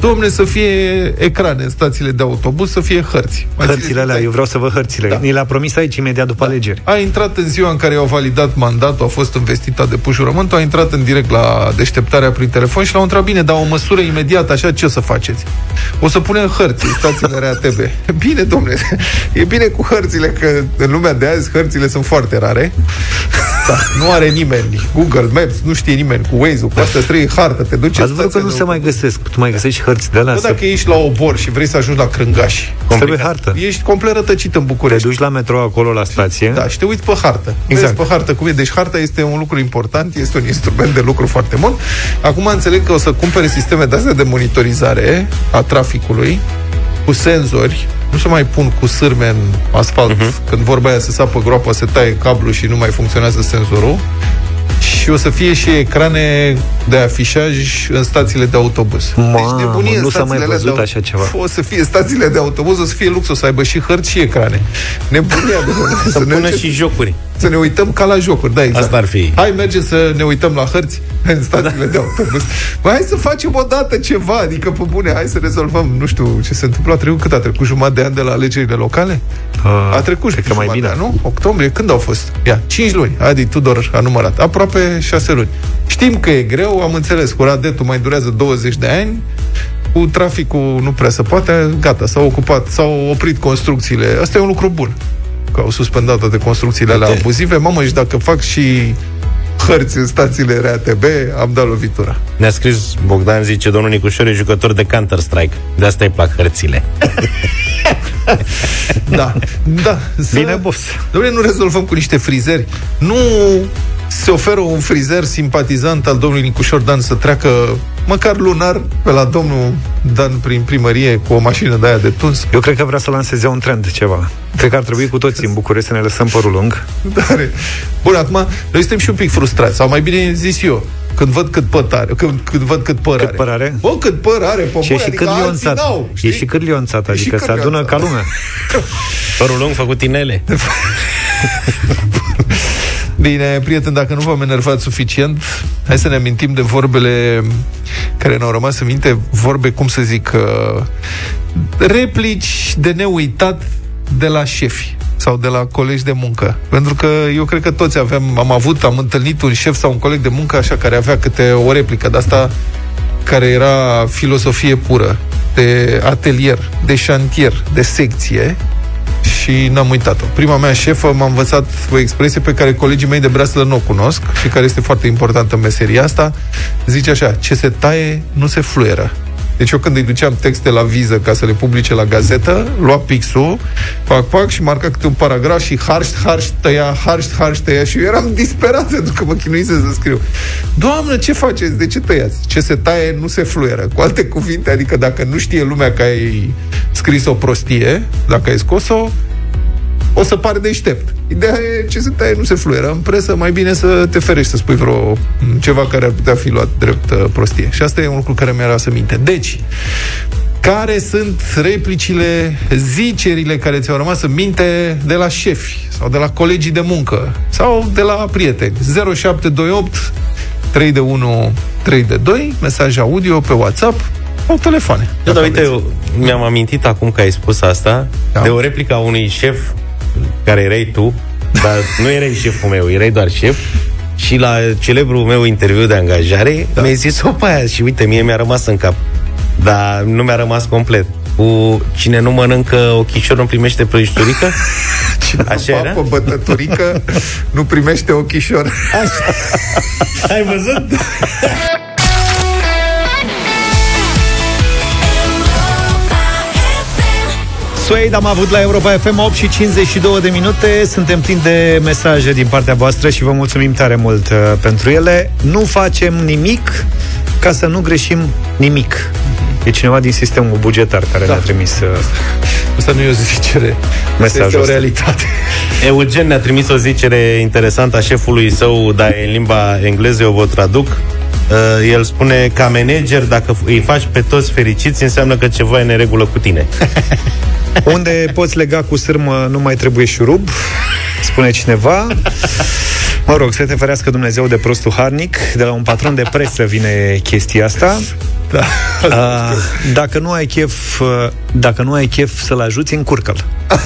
Domne, să fie ecrane în stațiile de autobuz, să fie hărți. Mai Hărțile țineți alea, minte? eu vreau să văd hărțile. Da. Ni le-a promis aici imediat după alegeri. A intrat în ziua în care i-au validat mandatul, a fost investită de pușurământul, a intrat în direct la deșteptarea prin telefon și l-au întrebat, bine, dar o măsură imediată, așa, ce o să faceți? O să punem hărți în stațiile RATB. (laughs) Bine, domnule, (laughs) e bine cu hărțile, că în lumea de azi hărțile sunt foarte rare. (laughs) Da, nu are nimeni. Google Maps, nu știe nimeni cu Waze-ul, cu asta trebuie hartă, te duci în Ați văzut că stația nu de se mai găsesc. Tu mai găsești hărți de alea? Bă, să- dacă ești la obor și vrei să ajungi la Crângași, Trebuie hartă. ești complet rătăcit în Te București. duci la metro acolo la stație. Da, și te uiți pe hartă. Exact. Vezi pe hartă cum e. Deci harta este un lucru important, este un instrument de lucru foarte bun. Acum înțeleg că o să cumpere sisteme de astea de monitorizare a traficului cu senzori, nu se mai pun cu sârme în asfalt. Uh-huh. Când vorba aia se sapă groapa, se taie cablu și nu mai funcționează senzorul. Și o să fie și ecrane de afișaj în stațiile de autobuz. Mamă, nebunie în nu s-a mai stațiile alea văzut de- așa ceva. O să fie stațiile de autobuz, o să fie lux, o să aibă și hărți și ecrane. Nebunia (laughs) de Să ne pună duce- și jocuri. Să ne uităm ca la jocuri, da, exact. Asta ar fi. Hai, merge să ne uităm la hărți (laughs) în stațiile da. de autobuz. Bă, hai să facem o dată ceva, adică pe bune, hai să rezolvăm, nu știu ce se întâmplă. A trecut cât a trecut jumătate de an de la alegerile locale? Uh, A trecut cred că mai jumătate bine. de an, nu? Octombrie, când au fost? Ia, 5 luni. Adi Tudor a numărat. Aproape 6 luni. Știm că e greu, am înțeles. Cu Radetul mai durează 20 de ani. Cu traficul nu prea se poate. Gata, s-au ocupat, s-au oprit construcțiile. Asta e un lucru bun. Că au suspendat toate construcțiile alea Uite. abuzive. Mamă, și dacă fac și hărți în stațiile RATB, am dat lovitura. Ne-a scris Bogdan, zice, domnul Nicușor e jucător de Counter-Strike. De asta îi plac hărțile. (laughs) da, da. Să... Bine, boss. Dom'le, nu rezolvăm cu niște frizeri. Nu se oferă un frizer simpatizant al domnului Nicușor Dan să treacă măcar lunar pe la domnul Dan prin primărie cu o mașină de aia de tuns. Eu cred că vrea să lanseze un trend ceva. Cred că ar trebui cu toții în București să ne lăsăm părul lung. (laughs) Dare. Bun, acum, noi suntem și un pic frustrați, sau mai bine zis eu, când văd cât păr are, când, când văd cât păr Cât are. păr are? Bă, cât păr are, pe Și e băi, și adică cât alții lionțat. n-au, E știi? și cât lionțat, E și adică cât se adună lionțat. ca lumea. Părul lung făcut inele. (laughs) (laughs) Bine, prieten, dacă nu v-am enervat suficient, hai să ne amintim de vorbele care ne-au rămas în minte, vorbe, cum să zic, uh, replici de neuitat de la șefi sau de la colegi de muncă. Pentru că eu cred că toți avem, am avut, am întâlnit un șef sau un coleg de muncă așa care avea câte o replică de asta care era filosofie pură, de atelier, de șantier, de secție și n-am uitat-o. Prima mea șefă m-a învățat o expresie pe care colegii mei de breaslă nu o cunosc și care este foarte importantă în meseria asta. Zice așa, ce se taie nu se fluieră. Deci eu când îi duceam texte la viză ca să le publice la gazetă, lua pixul, pac, pac și marca câte un paragraf și harș, harș, tăia, harș, harș, tăia și eu eram disperat (laughs) pentru că mă chinuise să scriu. Doamnă, ce faceți? De ce tăiați? Ce se taie nu se fluieră. Cu alte cuvinte, adică dacă nu știe lumea că ai scris o prostie, dacă ai scos-o, o să pari deștept. Ideea e ce se taie, nu se fluieră. În presă, mai bine să te ferești să spui vreo ceva care ar putea fi luat drept uh, prostie. Și asta e un lucru care mi-a rămas în minte. Deci, care sunt replicile, zicerile care ți-au rămas în minte de la șefi sau de la colegii de muncă sau de la prieteni? 0728 3 de 1 3 de 2, mesaj audio pe WhatsApp sau telefoane. Da, Dacă dar uite, aveți. eu mi-am amintit acum că ai spus asta Da. de o replică a unui șef care erai tu, dar nu erai șeful meu, erai doar șef și la celebrul meu interviu de angajare da. mi-ai zis-o pe aia și uite, mie mi-a rămas în cap. Dar nu mi-a rămas complet. Cu cine nu mănâncă ochișor nu primește prăjișturică? (laughs) Așa era? Papă bătăturică nu primește ochișor. (laughs) Ai văzut? (laughs) Suede am avut la Europa FM 8 și 52 de minute Suntem plini de mesaje din partea voastră Și vă mulțumim tare mult uh, pentru ele Nu facem nimic Ca să nu greșim nimic E cineva din sistemul bugetar Care da. ne-a trimis uh, Asta nu e o zicere. Asta Mesajul este o ăsta. realitate. Eugen ne-a trimis o zicere interesantă a șefului său, dar e în limba engleză, eu vă traduc. Uh, el spune, ca manager, dacă îi faci pe toți fericiți, înseamnă că ceva e în neregulă cu tine. (laughs) Unde poți lega cu sârmă Nu mai trebuie șurub Spune cineva. (laughs) Mă rog, să te ferească Dumnezeu de prostul harnic De la un patron de presă vine chestia asta. Da. Uh, dacă nu ai chef uh, Dacă nu ai chef să-l ajuți, încurcă-l. (laughs)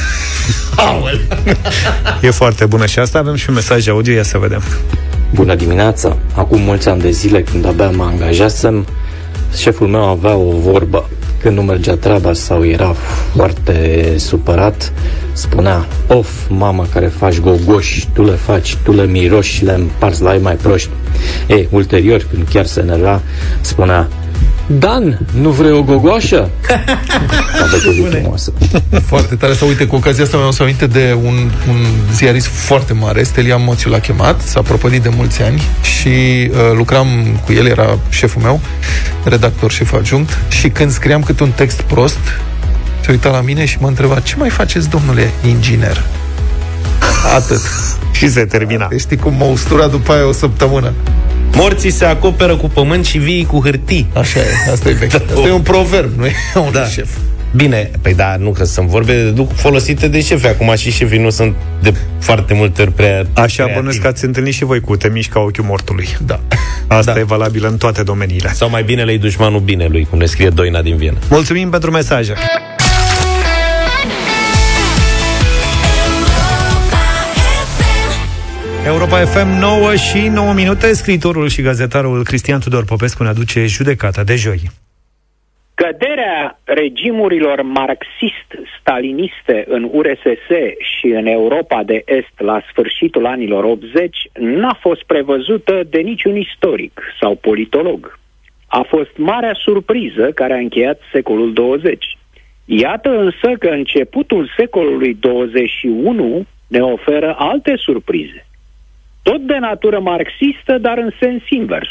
E foarte bună și asta. Avem și un mesaj audio, ia să vedem Bună dimineața! Acum mulți ani de zile, când abia mă angajasem, șeful meu avea o vorbă. Când nu mergea treaba sau era foarte supărat, spunea Of, mama care faci gogoși, tu le faci, tu le miroși și le împarți la ei mai proști. Ei, ulterior, când chiar se enerva, spunea Dan, nu vrei o gogoașă? (laughs) Aveți o zi frumoasă. Foarte tare. Sau uite, cu ocazia asta mi-am să aminte de un, un ziarist foarte mare, Stelian Moțiu l-a chemat, s-a propădit de mulți ani și uh, lucram cu el, era șeful meu, redactor șef adjunct, și când scriam câte un text prost, se uita la mine și mă întreba, ce mai faceți, domnule inginer? Atât. Și se termina. Deci știi cum mă ustura după aia o săptămână. Morții se acoperă cu pământ și vii cu hârtii. Așa e, asta e vechi. Asta e un proverb, nu e un (laughs) Da. șef. Bine, păi da, nu că sunt vorbe de- folosite de șefi. Acum și șefii nu sunt de foarte multe ori prea Așa creativi. bănuiesc că ați întâlnit și voi cu te mișca ochiul mortului. Da. Asta Da. e valabil în toate domeniile. Sau mai bine lei dușmanul binelui, cum ne scrie Doina din Viena. Mulțumim pentru mesaje. Europa FM 9 și 9 minute Scriitorul și gazetarul Cristian Tudor Popescu ne aduce judecata de joi Căderea regimurilor marxist-staliniste în URSS și în Europa de Est la sfârșitul anilor 80 n-a fost prevăzută de niciun istoric sau politolog. A fost marea surpriză care a încheiat secolul 20. Iată însă că începutul secolului 21 ne oferă alte surprize. Tot de natură marxistă, dar în sens invers.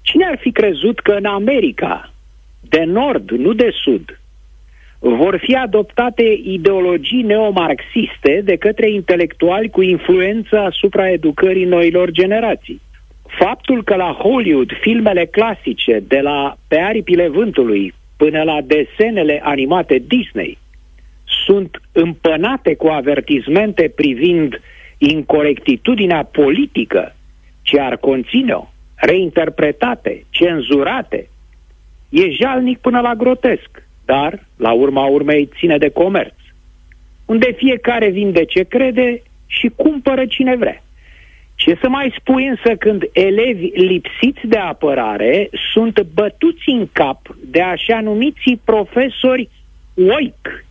Cine ar fi crezut că în America, de nord, nu de sud, vor fi adoptate ideologii neomarxiste de către intelectuali cu influență asupra educării noilor generații? Faptul că la Hollywood filmele clasice, de la Pe aripile vântului până la desenele animate Disney, sunt împănate cu avertizmente privind incorectitudinea politică ce ar conține-o, reinterpretate, cenzurate, e jalnic până la grotesc, dar, la urma urmei, ține de comerț, unde fiecare vinde ce crede și cumpără cine vrea. Ce să mai spui însă când elevi lipsiți de apărare sunt bătuți în cap de așa numiții profesori oic,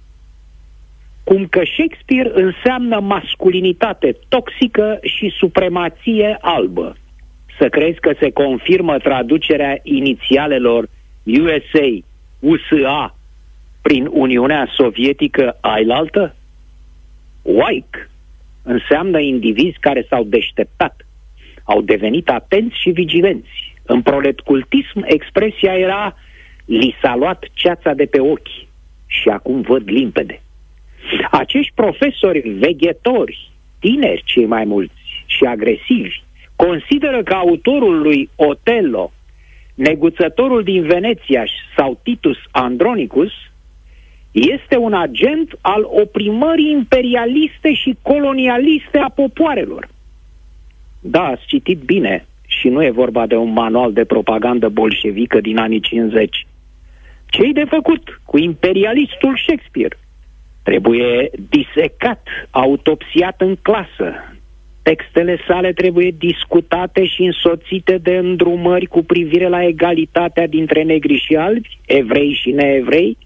cum că Shakespeare înseamnă masculinitate toxică și supremație albă. Să crezi că se confirmă traducerea inițialelor USA, USA, prin Uniunea Sovietică ailaltă? White înseamnă indivizi care s-au deșteptat, au devenit atenți și vigilenți. În proletcultism expresia era li s-a luat ceața de pe ochi și acum văd limpede. Acești profesori veghetori, tineri cei mai mulți și agresivi, consideră că autorul lui Otello, neguțătorul din Veneția sau Titus Andronicus, este un agent al oprimării imperialiste și colonialiste a popoarelor. Da, ați citit bine și nu e vorba de un manual de propagandă bolșevică din anii 50. Ce-i de făcut cu imperialistul Shakespeare? Trebuie disecat, autopsiat în clasă. Textele sale trebuie discutate și însoțite de îndrumări cu privire la egalitatea dintre negri și albi, evrei și neevrei,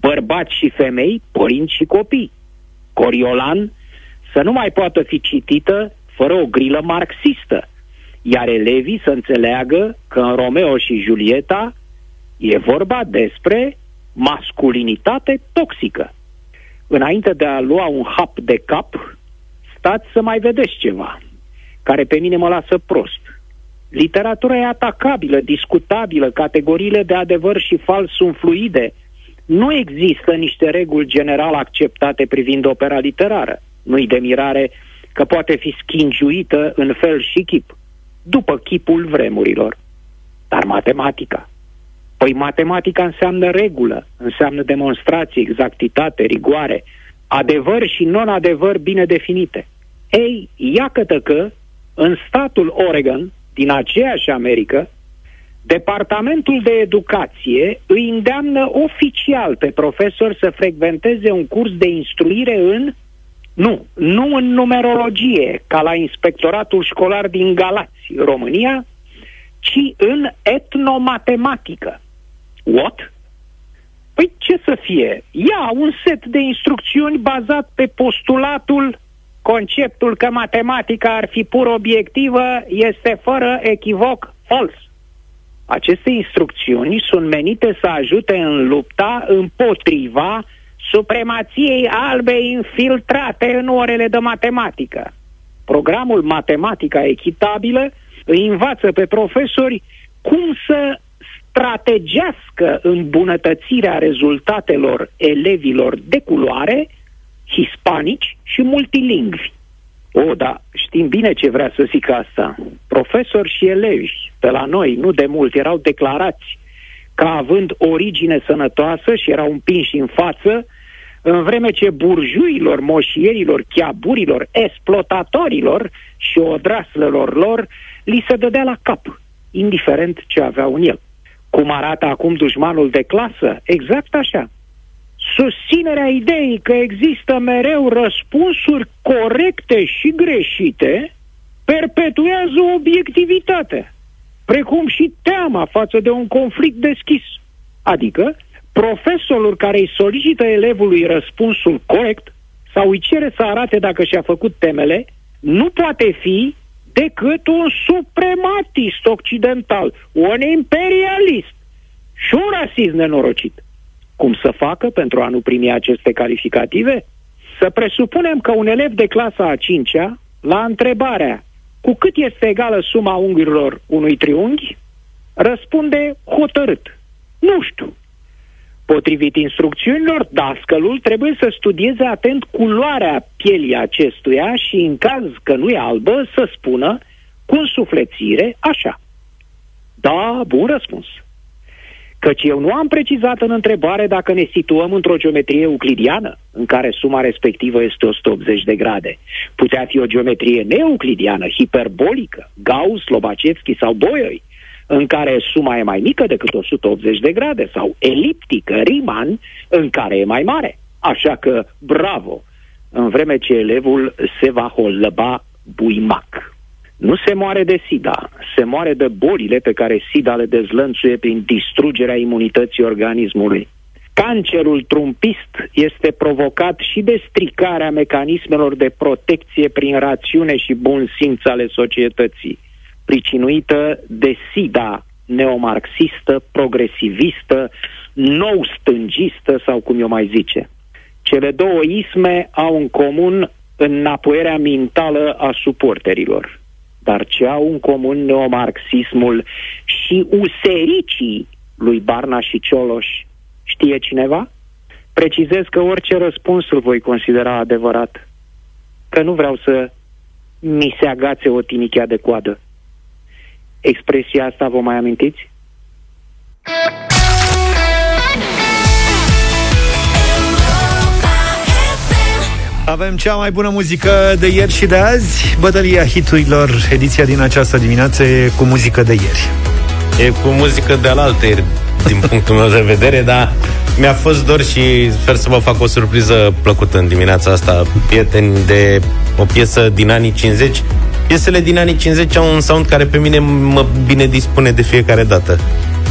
bărbați și femei, părinți și copii. Coriolan să nu mai poată fi citită fără o grilă marxistă, iar elevii să înțeleagă că în Romeo și Julieta e vorba despre masculinitate toxică. Înainte de a lua un hap de cap, stați să mai vedeți ceva, care pe mine mă lasă prost. Literatura e atacabilă, discutabilă, categoriile de adevăr și fals sunt fluide, nu există niște reguli general acceptate privind opera literară. Nu-i de mirare că poate fi schingiuită în fel și chip, după chipul vremurilor. Dar matematica. Păi matematica înseamnă regulă, înseamnă demonstrație, exactitate, rigoare, adevăr și non-adevăr bine definite. Ei, iată că în statul Oregon, din aceeași Americă, Departamentul de Educație îi îndeamnă oficial pe profesor să frecventeze un curs de instruire în nu, nu în numerologie, ca la inspectoratul școlar din Galați, România, ci în etnomatematică. What? Păi ce să fie? Ia un set de instrucțiuni bazat pe postulatul, conceptul că matematica ar fi pur obiectivă este fără echivoc fals. Aceste instrucțiuni sunt menite să ajute în lupta împotriva supremației albe infiltrate în orele de matematică. Programul Matematica Echitabilă îi învață pe profesori cum să strategească îmbunătățirea rezultatelor elevilor de culoare, hispanici și multilingvi. O, da, știm bine ce vrea să zic asta. Profesori și elevi pe la noi, nu de mult, erau declarați ca având origine sănătoasă și erau împinși în față, în vreme ce burjuilor, moșierilor, chiaburilor, exploatatorilor și odraslelor lor li se dădea la cap, indiferent ce aveau în el. Cum arată acum dușmanul de clasă? Exact așa susținerea ideii că există mereu răspunsuri corecte și greșite perpetuează obiectivitatea, precum și teama față de un conflict deschis. Adică, profesorul care îi solicită elevului răspunsul corect sau îi cere să arate dacă și-a făcut temele, nu poate fi decât un suprematist occidental, un imperialist și un rasist nenorocit. cum să facă pentru a nu primi aceste calificative? Să presupunem că un elev de clasa a 5-a, la întrebarea cu cât este egală suma unghiurilor unui triunghi, răspunde hotărât. Nu știu. Potrivit instrucțiunilor, dascălul trebuie să studieze atent culoarea pielii acestuia și, în caz că nu e albă, să spună cu însuflețire așa. Da, bun răspuns. Căci eu nu am precizat în întrebare dacă ne situăm într-o geometrie euclidiană, în care suma respectivă este 180 de grade. Putea fi o geometrie neeuclidiană, hiperbolică, Gauss, Lobachevski sau Boyoi, în care suma e mai mică decât 180 de grade, sau eliptică, Riemann, în care e mai mare. Așa că, bravo, în vreme ce elevul se va hollăba buimac. Nu se moare de SIDA, se moare de bolile pe care SIDA le dezlănțuie prin distrugerea imunității organismului. Cancerul trumpist este provocat și de stricarea mecanismelor de protecție prin rațiune și bun simț ale societății, pricinuită de SIDA neomarxistă, progresivistă, nou stângistă sau cum eu mai zice. Cele două isme au în comun înapoierea mentală a suporterilor dar ce au în comun neomarxismul și usericii lui Barna și Cioloș, știe cineva? Precizez că orice răspuns îl voi considera adevărat, că nu vreau să mi se agațe o tinichea de coadă. Expresia asta vă mai amintiți? Avem cea mai bună muzică de ieri și de azi Bătălia hiturilor, ediția din această dimineață e cu muzică de ieri E cu muzică de alaltă din punctul meu de vedere, dar mi-a fost dor și sper să vă fac o surpriză plăcută în dimineața asta, prieteni, de o piesă din anii 50. Piesele din anii 50 au un sound care pe mine mă bine dispune de fiecare dată.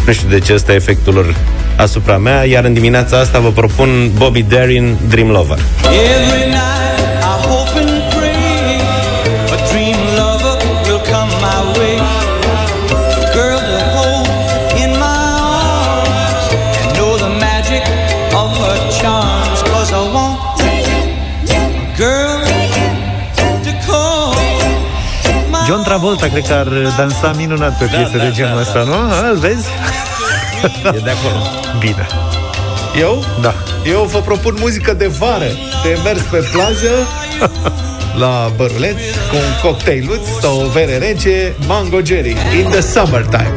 Nu știu de ce ăsta e efectul lor asupra mea, iar în dimineața asta vă propun Bobby Darin, Dream Lover. Every night Travolta cred că ar dansa minunat pe piese da, de genul da, ăsta, da. nu? Îl vezi? E de acolo. Bine. Eu? Da. Eu vă propun muzică de vară, de mers pe plajă, la băruleț, cu un cocktailuț sau o bere rece, Mango Jerry, in the summertime.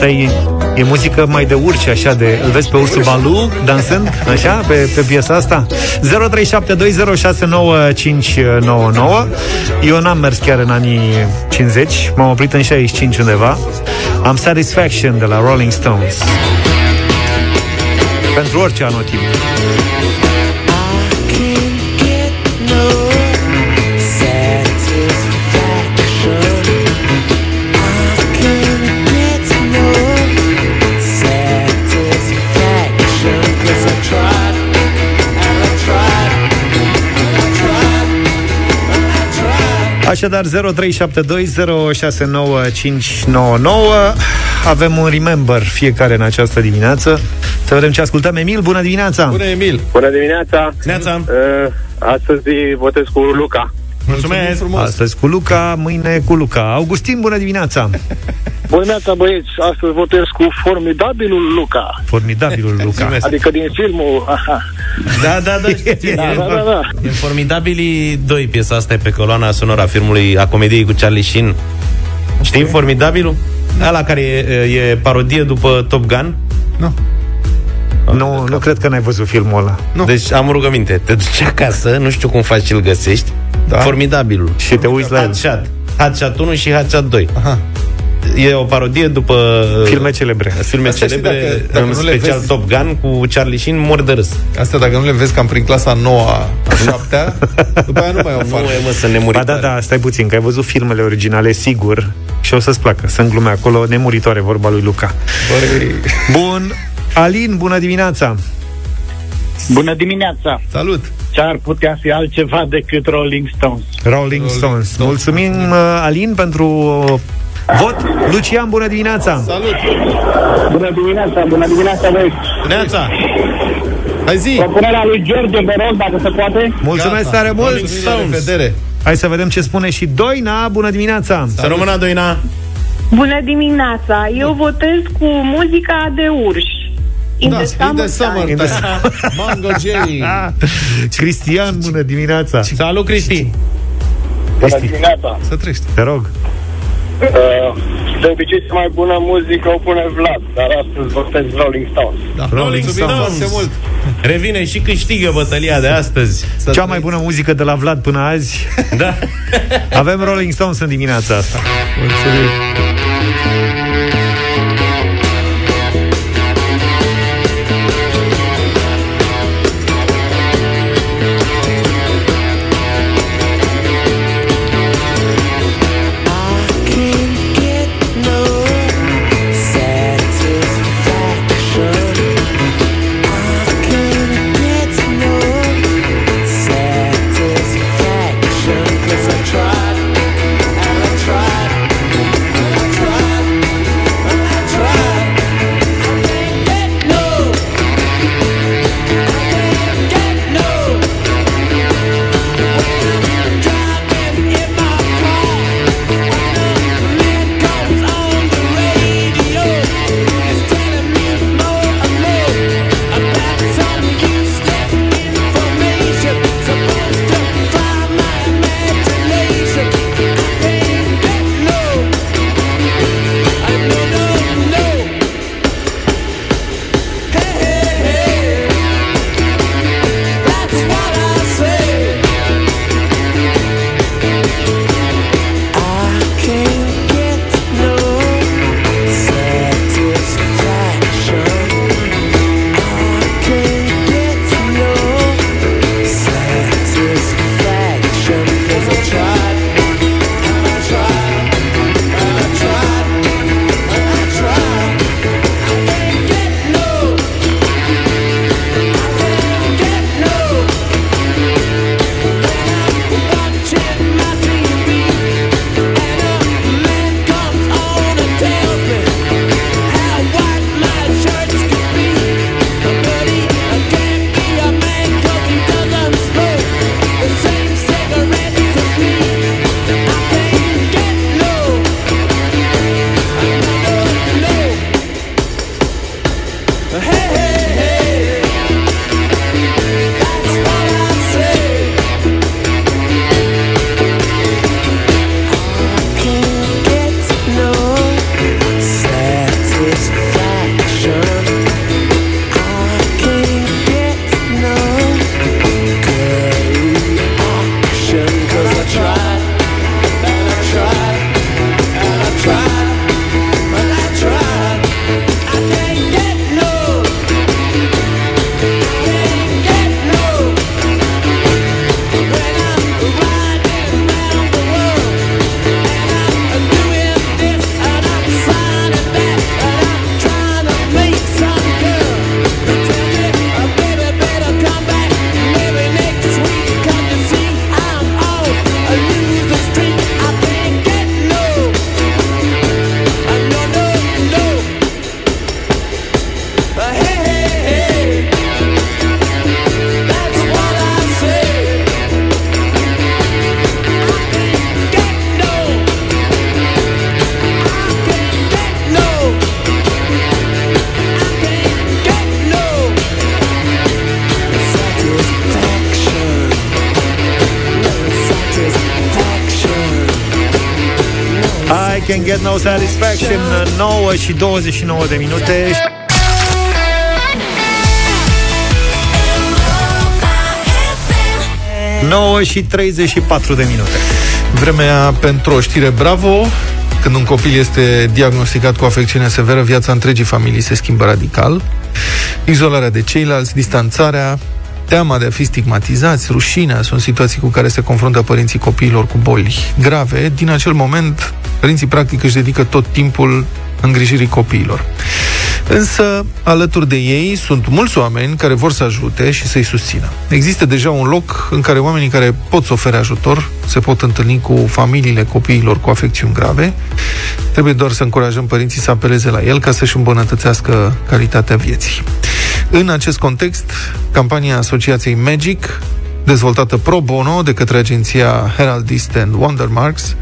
Asta e, e muzică mai de urci, așa, de... Îl vezi pe ursul Balu dansând, așa, pe, pe piesa asta? 0372069599 Eu n-am mers chiar în anii 50, m-am oprit în 65 undeva. Am Satisfaction de la Rolling Stones. Pentru orice anotimp. Așadar 0372069599 Avem un remember fiecare în această dimineață. Să vedem ce ascultăm. Emil, bună dimineața! Bună Emil! Bună dimineața! Neața! Uh, Astăzi votez cu Luca Mulțumesc Astăzi cu Luca, mâine cu Luca Augustin, bună dimineața Bună dimineața, băieți! Astăzi votez cu formidabilul Luca. Formidabilul Luca. Adică din filmul... Aha. Da, da, da, știu. (laughs) da, da, da, da. E Formidabilii 2, piesa asta e pe coloana sonoră a filmului, a comediei cu Charlie Sheen. Știi okay. Formidabilul? Ăla care e, e parodie după Top Gun? Nu. Nu, nu cred că n-ai văzut filmul ăla. Nu. Deci am o rugăminte. Te duci acasă, nu știu cum faci și îl găsești. Da. Formidabilul. Și te uiți la el. Hotshot. Hotshot 1 și Hotshot 2. Aha e o parodie după filme celebre. Filme Asta celebre, dacă, dacă în special vezi... Top Gun cu Charlie Sheen, mor de râs. Asta dacă nu le vezi cam prin clasa 9 a 7 (laughs) după aia nu mai o fac. Nu e mă să ne Ba da, da, stai puțin, că ai văzut filmele originale, sigur, Și o să-ți placă. Sunt glume acolo nemuritoare, vorba lui Luca. Băi. Bun. Alin, bună dimineața! Bună dimineața! Salut! Ce ar putea fi altceva decât Rolling Stones? Rolling Stones. Mulțumim, uh, Alin, pentru uh, vot. Lucian, bună dimineața! Salut! Bună dimineața, bună dimineața, voi! Neața! Hai zi! Propunerea lui George, vă rog, dacă se poate. Mulțumesc Gata. tare mult! Rolling Stones. Revedere! Hai să vedem ce spune și Doina. Bună dimineața! Să rămână Doina! Bună dimineața! Eu votez cu muzica de urși. In Da, the in the summertime. summertime. (laughs) Mango Jelly. Cristian, bună dimineața! Salut, Cristi! Bună dimineața! Să trăiești. Te rog. Uh, de obicei, cea mai bună muzică o pune Vlad, dar astăzi votez Rolling Stones. Da. Rolling Mulțumim Stones. foarte mult. Revine și câștigă bătălia de astăzi. Să Cea mai bună muzică de la Vlad până azi. Da. Avem Rolling Stones în dimineața asta. Mulțumim. Și 29 de minute 9 și 34 de minute Vremea pentru o știre bravo când un copil este diagnosticat cu afecțiune severă, viața întregii familii se schimbă radical. Izolarea de ceilalți, distanțarea, teama de a fi stigmatizați, rușinea, sunt situații cu care se confruntă părinții copiilor cu boli grave. Din acel moment, părinții practic își dedică tot timpul îngrijirii copiilor. Însă, alături de ei sunt mulți oameni care vor să ajute și să-i susțină. Există deja un loc în care oamenii care pot să ofere ajutor se pot întâlni cu familiile copiilor cu afecțiuni grave. Trebuie doar să încurajăm părinții să apeleze la el ca să-și îmbunătățească calitatea vieții. În acest context, campania Asociației Magic, dezvoltată pro bono de către agenția Heraldist and Wondermarks,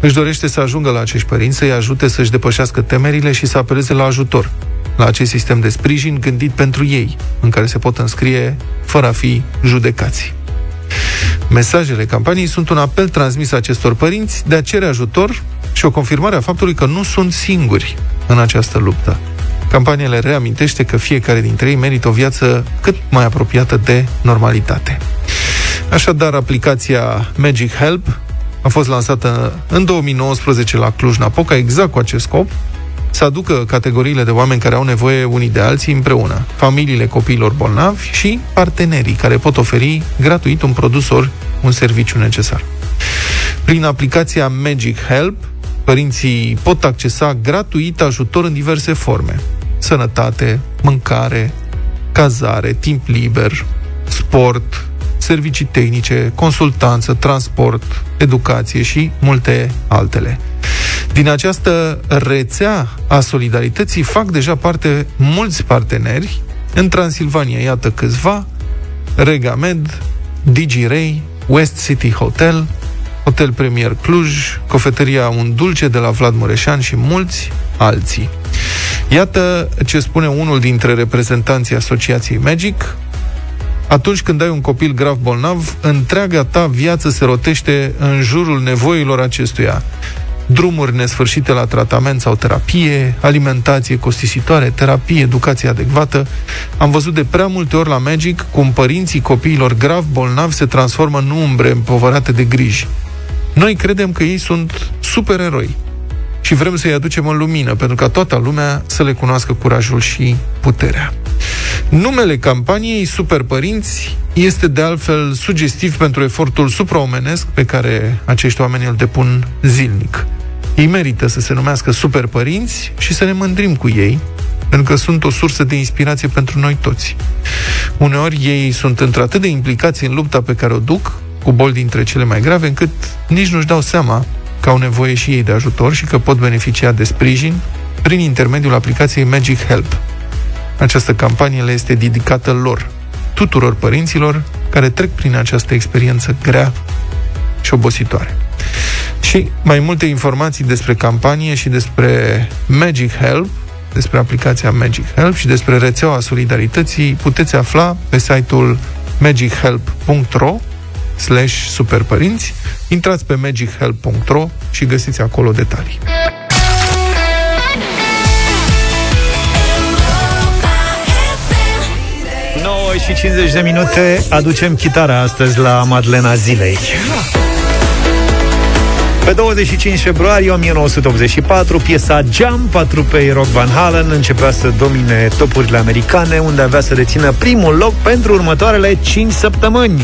își dorește să ajungă la acești părinți, să-i ajute să-și depășească temerile și să apeleze la ajutor, la acest sistem de sprijin gândit pentru ei, în care se pot înscrie fără a fi judecați. Mesajele campaniei sunt un apel transmis acestor părinți de a cere ajutor și o confirmare a faptului că nu sunt singuri în această luptă. Campania le reamintește că fiecare dintre ei merită o viață cât mai apropiată de normalitate. Așadar, aplicația Magic Help a fost lansată în 2019 la Cluj-Napoca, exact cu acest scop, să aducă categoriile de oameni care au nevoie unii de alții împreună, familiile copiilor bolnavi și partenerii care pot oferi gratuit un produs ori un serviciu necesar. Prin aplicația Magic Help, părinții pot accesa gratuit ajutor în diverse forme. Sănătate, mâncare, cazare, timp liber, sport, servicii tehnice, consultanță, transport, educație și multe altele. Din această rețea a solidarității fac deja parte mulți parteneri. În Transilvania, iată câțiva, Regamed, DigiRay, West City Hotel, Hotel Premier Cluj, Cofetăria Un Dulce de la Vlad Mureșan și mulți alții. Iată ce spune unul dintre reprezentanții Asociației Magic, atunci când ai un copil grav bolnav, întreaga ta viață se rotește în jurul nevoilor acestuia. Drumuri nesfârșite la tratament sau terapie, alimentație costisitoare, terapie, educație adecvată. Am văzut de prea multe ori la Magic cum părinții copiilor grav bolnavi se transformă în umbre împovărate de griji. Noi credem că ei sunt supereroi și vrem să-i aducem în lumină, pentru ca toată lumea să le cunoască curajul și puterea. Numele campaniei Super Părinți este de altfel sugestiv pentru efortul supraomenesc pe care acești oameni îl depun zilnic. Ei merită să se numească Super Părinți și să ne mândrim cu ei, pentru că sunt o sursă de inspirație pentru noi toți. Uneori ei sunt într-atât de implicați în lupta pe care o duc, cu boli dintre cele mai grave, încât nici nu-și dau seama că au nevoie și ei de ajutor și că pot beneficia de sprijin prin intermediul aplicației Magic Help. Această campanie le este dedicată lor, tuturor părinților care trec prin această experiență grea și obositoare. Și mai multe informații despre campanie și despre Magic Help, despre aplicația Magic Help și despre rețeaua solidarității puteți afla pe site-ul magichelp.ro slash superpărinți. Intrați pe magichelp.ro și găsiți acolo detalii. Și 50 de minute aducem chitara astăzi la Madlena Zilei. Pe 25 februarie 1984, piesa Jump a trupei Rock Van Halen începea să domine topurile americane, unde avea să dețină primul loc pentru următoarele 5 săptămâni.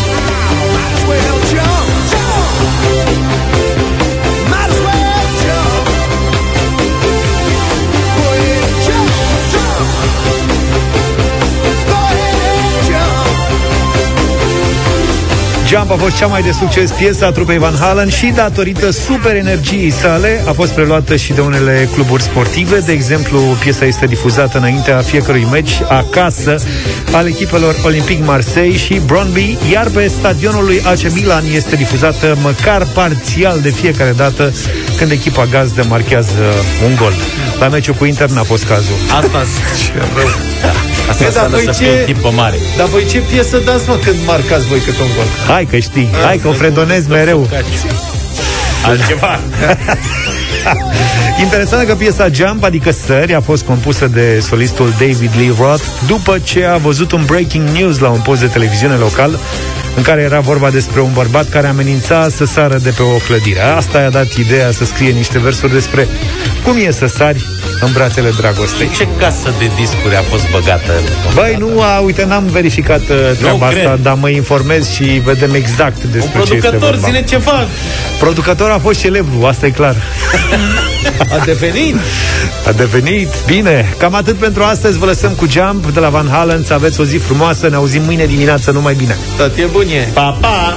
Jump a fost cea mai de succes piesă a trupei Van Halen și datorită super energiei sale a fost preluată și de unele cluburi sportive. De exemplu, piesa este difuzată înaintea fiecărui meci acasă al echipelor Olympic Marseille și Brøndby, iar pe stadionul lui AC Milan este difuzată măcar parțial de fiecare dată când echipa gazdă marchează un gol. La meciul cu Inter n-a fost cazul. Asta ce rău. Da. Asta Păi, dar înseamnă voi să ce- fii tipă mare. Dar voi ce piesă dați, mă, când marcați voi câte un gol? Hai că știi, hai că o fredonez mereu. Altceva. (laughs) Interesant că piesa Jump, adică Sări, a fost compusă de solistul David Lee Roth după ce a văzut un breaking news la un post de televiziune local în care era vorba despre un bărbat care amenința să sară de pe o clădire. Asta i-a dat ideea să scrie niște versuri despre cum e să sari în brațele dragostei. Ce casă de discuri a fost băgată? Băi, nu, a, uite, n-am verificat uh, treaba cred. asta, dar mă informez și vedem exact despre Un ce este producător, vorba. zine ceva. Producător a fost celebru, asta e clar. A devenit. A devenit. Bine, cam atât pentru astăzi. Vă lăsăm cu Jump de la Van Halen. Să aveți o zi frumoasă. Ne auzim mâine dimineață. Numai bine. Tot e bunie. Pa, pa!